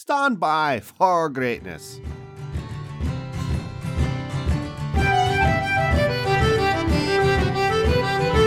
Stand by for greatness.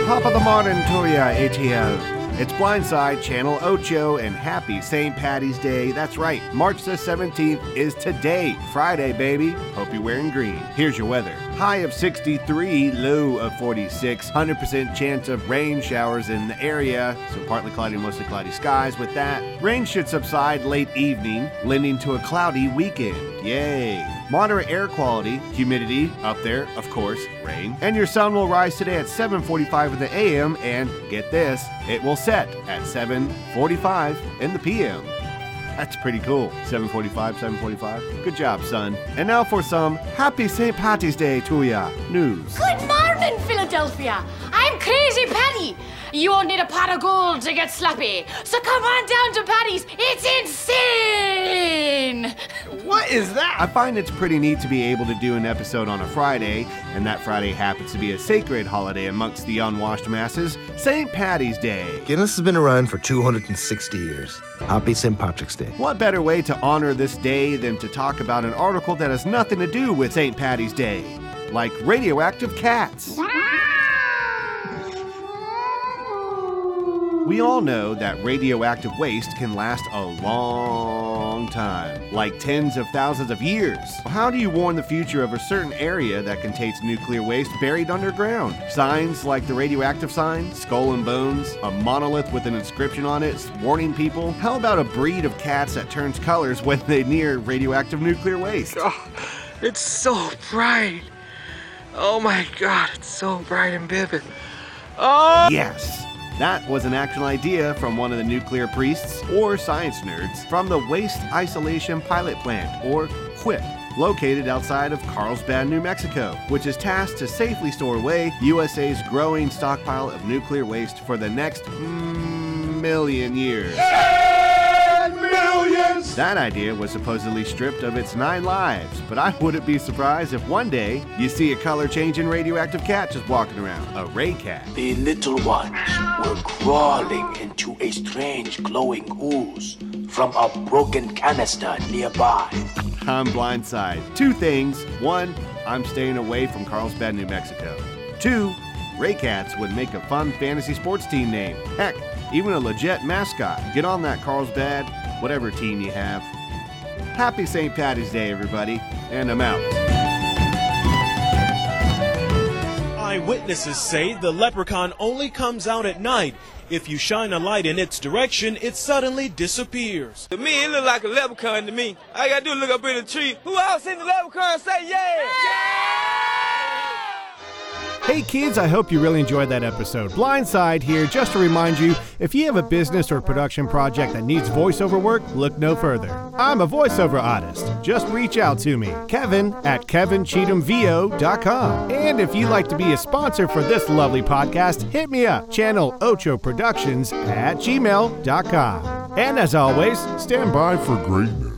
Top of the morning to ya, ATL. It's Blindside, Channel Ocho, and happy St. Patty's Day. That's right, March the 17th is today, Friday, baby. Hope you're wearing green. Here's your weather. High of 63, low of 46, 100% chance of rain showers in the area, so partly cloudy, mostly cloudy skies with that. Rain should subside late evening, lending to a cloudy weekend. Yay! Moderate air quality, humidity up there, of course, rain. And your sun will rise today at 7:45 in the AM and get this, it will set at 7:45 in the PM. That's pretty cool. 7:45, 7:45. Good job, son. And now for some Happy St. Patty's Day to ya news. Good morning, Philadelphia. I'm Crazy Patty. You won't need a pot of gold to get slappy. So come on down to Patty's. It's insane. What is that? I find it's pretty neat to be able to do an episode on a Friday, and that Friday happens to be a sacred holiday amongst the unwashed masses, St. Patty's Day. Guinness has been around for 260 years. Happy St. Patrick's Day. What better way to honor this day than to talk about an article that has nothing to do with St. Patty's Day, like radioactive cats? We all know that radioactive waste can last a long time, like tens of thousands of years. How do you warn the future of a certain area that contains nuclear waste buried underground? Signs like the radioactive sign, skull and bones, a monolith with an inscription on it warning people? How about a breed of cats that turns colors when they near radioactive nuclear waste? Oh, it's so bright. Oh my god, it's so bright and vivid. Oh! Yes. That was an actual idea from one of the nuclear priests or science nerds from the Waste Isolation Pilot Plant, or WIPP, located outside of Carlsbad, New Mexico, which is tasked to safely store away USA's growing stockpile of nuclear waste for the next mm, million years. Millions! That idea was supposedly stripped of its nine lives, but I wouldn't be surprised if one day you see a color changing radioactive cat just walking around. A ray cat. The little ones were crawling into a strange glowing ooze from a broken canister nearby. I'm blindsided. Two things. One, I'm staying away from Carlsbad, New Mexico. Two, Raycats would make a fun fantasy sports team name. Heck, even a legit mascot. Get on that, Carlsbad, whatever team you have. Happy St. Patty's Day, everybody, and I'm out. Eyewitnesses say the leprechaun only comes out at night. If you shine a light in its direction, it suddenly disappears. To me, it look like a leprechaun to me. I gotta do is look up in the tree. Who else in the leprechaun say yeah? Hey kids, I hope you really enjoyed that episode. Blindside here, just to remind you if you have a business or production project that needs voiceover work, look no further. I'm a voiceover artist. Just reach out to me, Kevin at kevincheathamvo.com. And if you'd like to be a sponsor for this lovely podcast, hit me up, channel Ocho Productions at gmail.com. And as always, stand by for greatness.